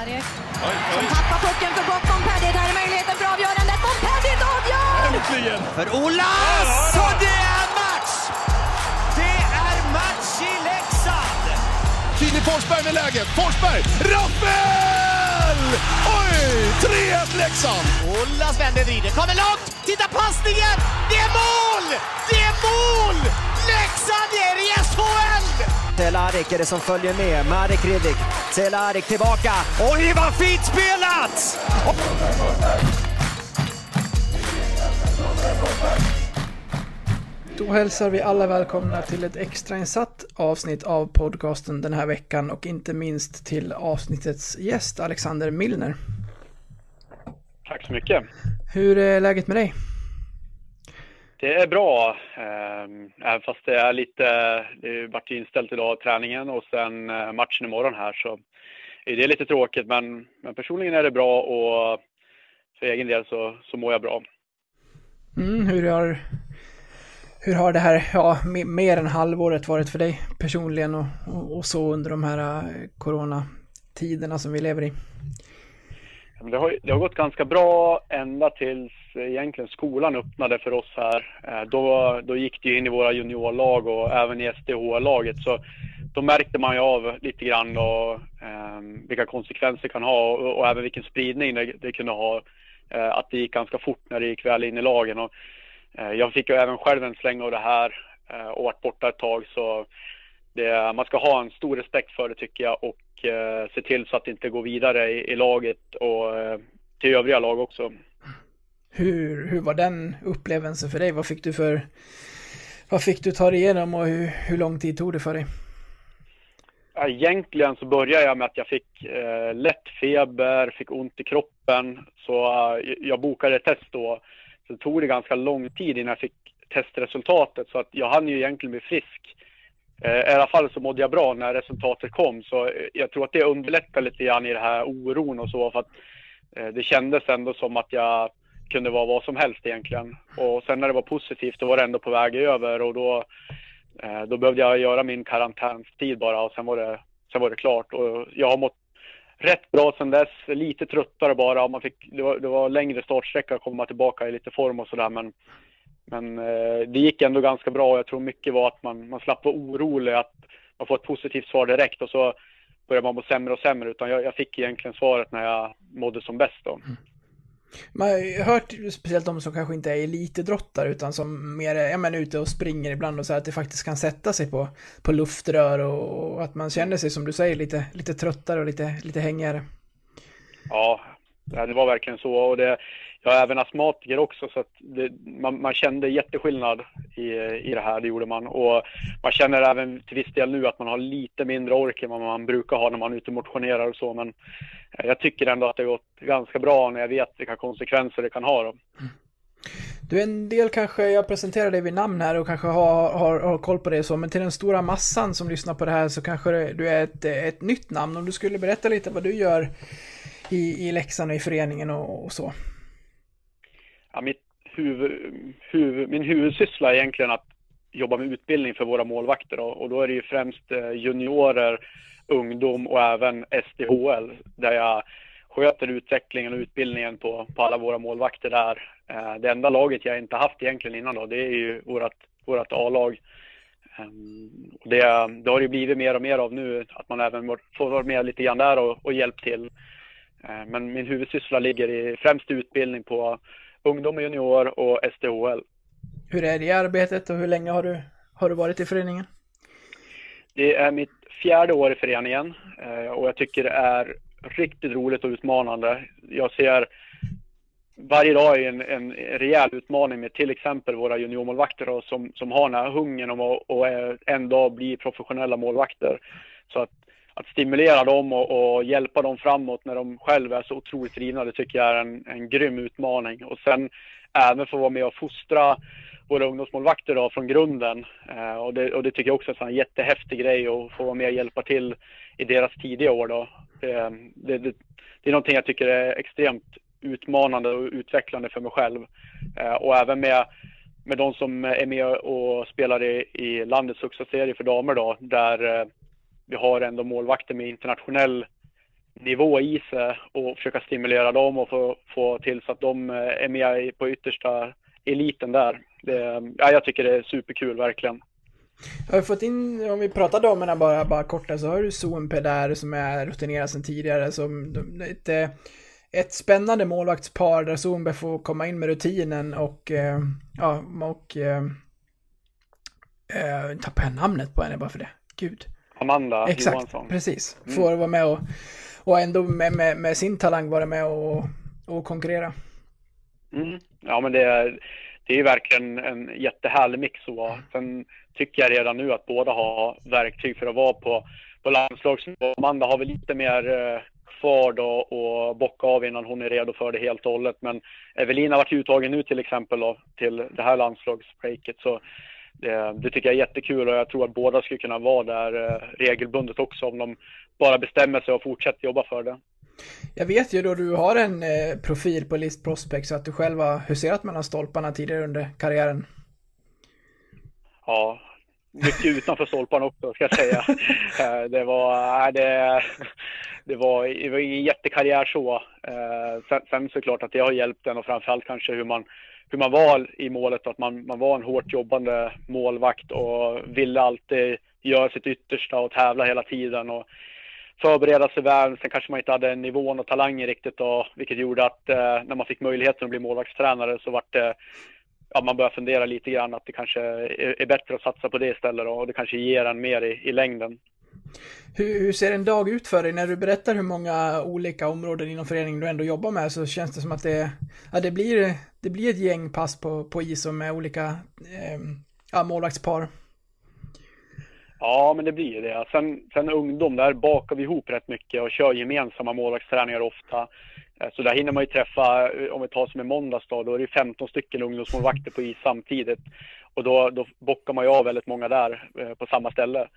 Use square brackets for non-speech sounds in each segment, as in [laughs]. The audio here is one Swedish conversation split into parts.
Cehlarik som tappar pucken för gott. Montpellier, där är möjligheten för avgörandet. Montpellier avgör! Äntligen! För Olas! Och det är match! Det är match i Leksand! Filip Forsberg med läget. Forsberg! Rappel! Oj! 3-1 Leksand! Olas vänder, vrider, kommer långt! Titta passningen! Det är mål! Cehlárik är det som följer med. Marek Hrivik. Cehlárik tillbaka. Oj, vad fint spelat! Då hälsar vi alla välkomna till ett extrainsatt avsnitt av podcasten den här veckan och inte minst till avsnittets gäst Alexander Milner. Tack så mycket. Hur är läget med dig? Det är bra, ehm, även fast det är lite, det vart inställt idag, träningen och sen eh, matchen imorgon här så är det lite tråkigt men, men personligen är det bra och för egen del så, så mår jag bra. Mm, hur, har, hur har det här, ja, mer än halvåret varit för dig personligen och, och, och så under de här eh, coronatiderna som vi lever i? Det har, det har gått ganska bra ända tills eh, egentligen skolan öppnade för oss här. Eh, då, då gick det in i våra juniorlag och även i SDH-laget. Så då märkte man ju av lite grann då, eh, vilka konsekvenser det kan ha och, och även vilken spridning det, det kunde ha. Eh, att det gick ganska fort när det gick väl in i lagen. Och, eh, jag fick ju även själv en släng av det här eh, och varit borta ett tag. Så det, man ska ha en stor respekt för det tycker jag och eh, se till så att det inte går vidare i, i laget och eh, till övriga lag också. Hur, hur var den upplevelsen för dig? Vad fick du för, vad fick du ta dig igenom och hur, hur lång tid tog det för dig? Egentligen så började jag med att jag fick eh, lätt feber, fick ont i kroppen. Så eh, jag bokade ett test då. Så det tog det ganska lång tid innan jag fick testresultatet. Så att jag hann ju egentligen bli frisk. Eh, I alla fall så mådde jag bra när resultatet kom. Så eh, jag tror att det underlättade lite grann i den här oron och så. För att eh, det kändes ändå som att jag kunde vara vad som helst egentligen. Och sen när det var positivt då var det ändå på väg över och då Då behövde jag göra min karantänstid bara och sen var det, sen var det klart. Och jag har mått rätt bra sen dess. Lite tröttare bara. Man fick, det, var, det var längre startsträcka att komma tillbaka i lite form och sådär. Men, men eh, det gick ändå ganska bra. Jag tror mycket var att man, man slapp vara orolig att man får ett positivt svar direkt och så börjar man må sämre och sämre. Utan jag, jag fick egentligen svaret när jag mådde som bäst då. Man har hört speciellt de som kanske inte är elitidrottare utan som mer är ja, men, ute och springer ibland och så här, att det faktiskt kan sätta sig på, på luftrör och, och att man känner sig som du säger lite, lite tröttare och lite, lite hängigare. Ja, det var verkligen så. Och det, jag är även astmatiker också så att det, man, man kände jätteskillnad i, i det här, det gjorde man. Och man känner även till viss del nu att man har lite mindre ork än vad man brukar ha när man är ute och motionerar och så. Men eh, jag tycker ändå att det har gått ganska bra när jag vet vilka konsekvenser det kan ha. Då. Du, en del kanske, jag presenterar dig vid namn här och kanske har, har, har koll på det så, men till den stora massan som lyssnar på det här så kanske du är ett, ett nytt namn. Om du skulle berätta lite vad du gör i, i Leksand och i föreningen och, och så. Ja, mitt huvud, huvud, min huvudsyssla är egentligen att jobba med utbildning för våra målvakter. och, Och då är det ju främst eh, juniorer, ungdom och även SDHL där jag sköter utvecklingen och utbildningen på, på alla våra målvakter där. Eh, Det enda laget jag inte haft egentligen innan då, det är ju vårat, vårat A-lag. Ehm, det, det har det ju blivit mer och mer av nu, att man även får vara med lite grann där och, och hjälp till. Eh, men min huvudsyssla ligger i främst utbildning på ungdom och junior och SDHL. Hur är det i arbetet och hur länge har du, har du varit i föreningen? Det är mitt fjärde år i föreningen eh, och jag tycker det är riktigt roligt och utmanande. Jag ser varje dag är en, en rejäl utmaning med till exempel våra juniormålvakter som, som har den här hungern om att och, eh, en dag bli professionella målvakter. Så att, att stimulera dem och, och hjälpa dem framåt när de själva är så otroligt drivna, det tycker jag är en, en grym utmaning. Och sen även få vara med och fostra våra ungdomsmålvakter då, från grunden. Eh, och, det, och det tycker jag också är en jättehäftig grej att få vara med och hjälpa till i deras tidiga år. Då. Det, det, det, det är någonting jag tycker är extremt utmanande och utvecklande för mig själv. Eh, och även med, med de som är med och spelar i, i landets högsta serie för damer då, där eh, vi har ändå målvakter med internationell nivå i sig och försöka stimulera dem och få, få till så att de eh, är med på yttersta eliten där. Det, ja, jag tycker det är superkul verkligen. Jag har fått in, om vi pratar damerna bara, bara kort, så har du Zonpe där som är rutinerad sedan tidigare. Som ett, ett spännande målvaktspar där Zonbe får komma in med rutinen och, eh, ja, och äh, tappar jag namnet på henne bara för det. Gud. Amanda Exakt, Johansson. precis. Får mm. vara med och, och ändå med, med, med, sin talang vara med och, och konkurrera. Mm. Ja, men det är, det är verkligen en jättehärlig mix. Och sen tycker jag redan nu att båda har verktyg för att vara på, på landslagsnivå. Amanda har väl lite mer eh, kvar då och bocka av innan hon är redo för det helt och hållet. Men Evelina har varit uttagen nu till exempel då, till det här landslagsbreaket. Så det, det, tycker jag är jättekul och jag tror att båda skulle kunna vara där eh, regelbundet också om de bara bestämmer sig och fortsätter jobba för det. Jag vet ju då du har en eh, profil på List Prospect att du själv har huserat mellan stolparna tidigare under karriären. Ja, mycket utanför stolparna också ska jag säga. [laughs] Eh, det var, det, det var, det var ingen jättekarriär så. Sen, sen såklart att det har hjälpt en och framförallt kanske hur man hur man var i målet, att man, man var en hårt jobbande målvakt och ville alltid göra sitt yttersta och tävla hela tiden och förbereda sig väl. Sen kanske man inte hade nivån och talangen riktigt då, vilket gjorde att eh, när man fick möjligheten att bli målvaktstränare så vart det ja, man började fundera lite grann att det kanske är, är bättre att satsa på det istället då, och det kanske ger en mer i, i längden. Hur, hur, ser en dag ut för dig? När du berättar hur många olika områden inom föreningen du ändå jobbar med så känns det som att det, ja, det, blir, det blir ett gäng pass på, på is med olika eh, ja, målvaktspar. Ja, men det blir det. Sen, sen ungdom, där bakar vi ihop rätt mycket och kör gemensamma målvaktsträningar ofta. Eh, så där hinner man ju träffa, eh, om vi tar som i måndags då, då är det 15 stycken ungdomsmålvakter på is samtidigt. Och då, då bockar man ju av väldigt många där eh, på samma ställe.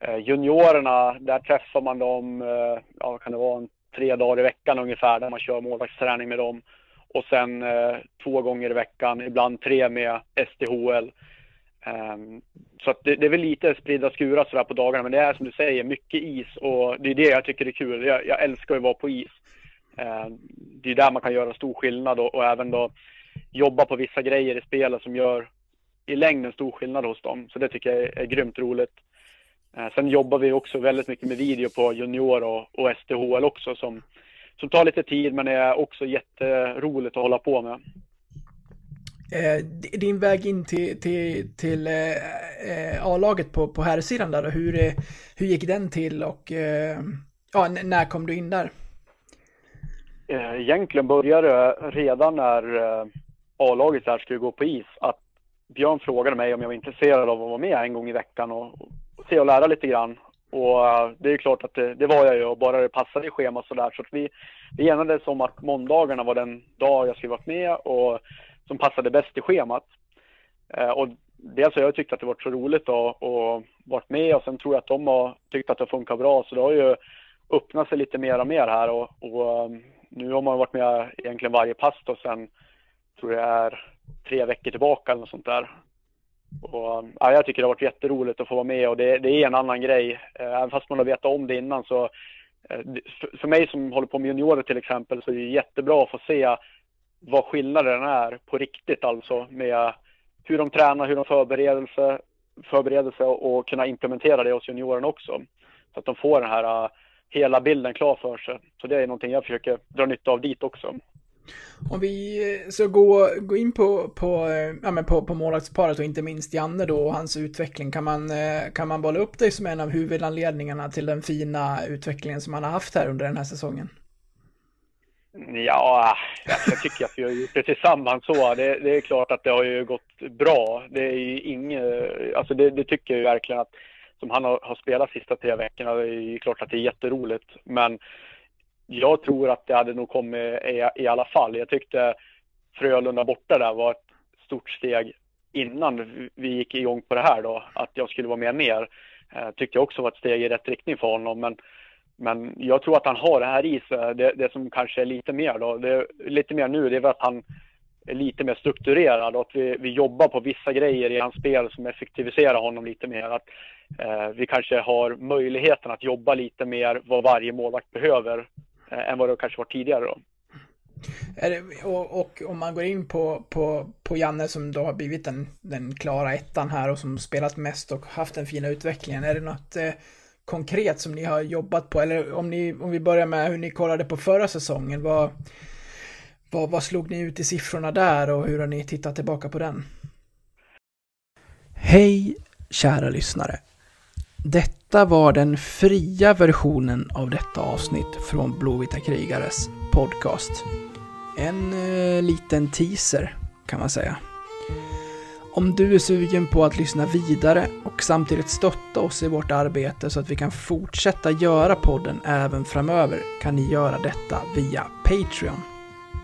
Eh, juniorerna, där träffar man dem, eh, ja kan det vara en, tre dagar i veckan ungefär, där man kör målvaktsträning med dem. Och sen eh, två gånger i veckan, ibland tre med SDHL. Um, ehm, så att det, det, är väl lite spridda skurar sådär på dagarna, men det är som du säger, mycket is och det är det jag tycker är kul. Jag, jag älskar att vara på is. Uh, det är där man kan göra stor skillnad och, och, även då jobba på vissa grejer i spelet som gör i längden stor skillnad hos dem. Så det tycker jag är, är grymt roligt. Eh, sen jobbar vi också väldigt mycket med video på junior och, och STHL också som, som tar lite tid men är också jätteroligt att hålla på med. Eh, din väg in till, till, till eh, eh A-laget på, på här sidan där, hur, eh, hur gick den till och ja, när kom du in där? Egentligen började det redan när A-laget skulle gå på is. Att Björn frågade mig om jag var intresserad av att vara med en gång i veckan och, se och lära lite grann. Och eh, det är klart att det, det, var jag ju och bara det passade i schemat sådär. Så att vi, vi enades om att måndagarna var den dag jag skulle varit med och som passade bäst i schemat. Eh, och dels har jag tyckt att det varit så roligt att och varit med och sen tror jag att de har tyckt att det funkar bra. Så det har ju öppnat sig lite mer och mer här och, och eh, nu har man varit med egentligen varje pass då sen, tror jag är tre veckor tillbaka eller något sånt där. Och, ja, jag tycker det har varit jätteroligt att få vara med och det, det är en annan grej. Eh, även fast man har vetat om det innan så eh, för mig som håller på med juniorer till exempel så är det jättebra att få se vad skillnaden är på riktigt alltså med hur de tränar, hur de förbereder sig, förbereder sig och kunna implementera det hos juniorerna också. Så att de får den här eh, hela bilden klar för sig. Så det är någonting jag försöker dra nytta av dit också. Om vi eh, så går, går in på, på, eh, ja, men på, på målvaktsparet och inte minst Janne då och hans utveckling. Kan man, eh, kan man bolla upp dig som en av huvudanledningarna till den fina utvecklingen som han har haft här under den här säsongen? Ja, jag tycker att vi har gjort det tillsammans så. Det, det är klart att det har ju gått bra. Det är ju inget, alltså det, det tycker jag ju verkligen att som han har, har spelat sista tre veckorna, det är ju klart att det är jätteroligt. Men jag tror att det hade nog kommit i, i alla fall. Jag tyckte Frölunda borta där var ett stort steg innan vi gick igång på det här då, att jag skulle vara med mer. Eh, tyckte jag också var ett steg i rätt riktning för honom, men, men jag tror att han har det här i sig. Det, det som kanske är lite mer då, det, lite mer nu, det är väl att han är lite mer strukturerad och att vi, vi jobbar på vissa grejer i hans spel som effektiviserar honom lite mer. Att eh, vi kanske har möjligheten att jobba lite mer vad varje målvakt behöver än vad det kanske var tidigare. Då. Det, och, och, om man går in på, på, på Janne som då har blivit den, den klara ettan här och som spelat mest och haft den fina utvecklingen. Är det något eh, konkret som ni har jobbat på? Eller om, ni, om vi börjar med hur ni kollade på förra säsongen. Vad, vad, vad slog ni ut i siffrorna där och hur har ni tittat tillbaka på den? Hej kära lyssnare. Detta var den fria versionen av detta avsnitt från Blåvita krigares podcast. En eh, liten teaser kan man säga. Om du är sugen på att lyssna vidare och samtidigt stötta oss i vårt arbete så att vi kan fortsätta göra podden även framöver kan ni göra detta via Patreon.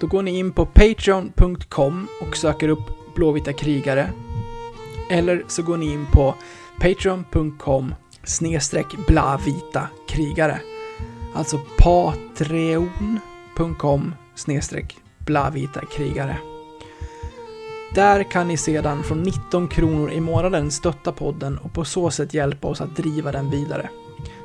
Då går ni in på patreon.com och söker upp Blåvita krigare. Eller så går ni in på patreon.com snedstreck blavita krigare. Alltså patreon.com snedstreck blavita krigare. Där kan ni sedan från 19 kronor i månaden stötta podden och på så sätt hjälpa oss att driva den vidare.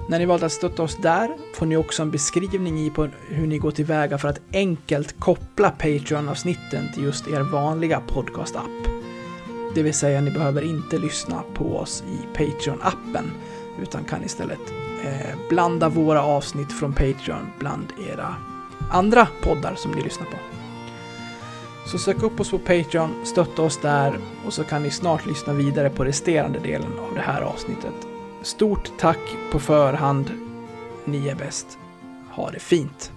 När ni valt att stötta oss där får ni också en beskrivning i på hur ni går tillväga för att enkelt koppla Patreon-avsnitten till just er vanliga podcast-app. Det vill säga, ni behöver inte lyssna på oss i Patreon-appen utan kan istället eh, blanda våra avsnitt från Patreon bland era andra poddar som ni lyssnar på. Så sök upp oss på Patreon, stötta oss där och så kan ni snart lyssna vidare på resterande delen av det här avsnittet. Stort tack på förhand. Ni är bäst. Ha det fint!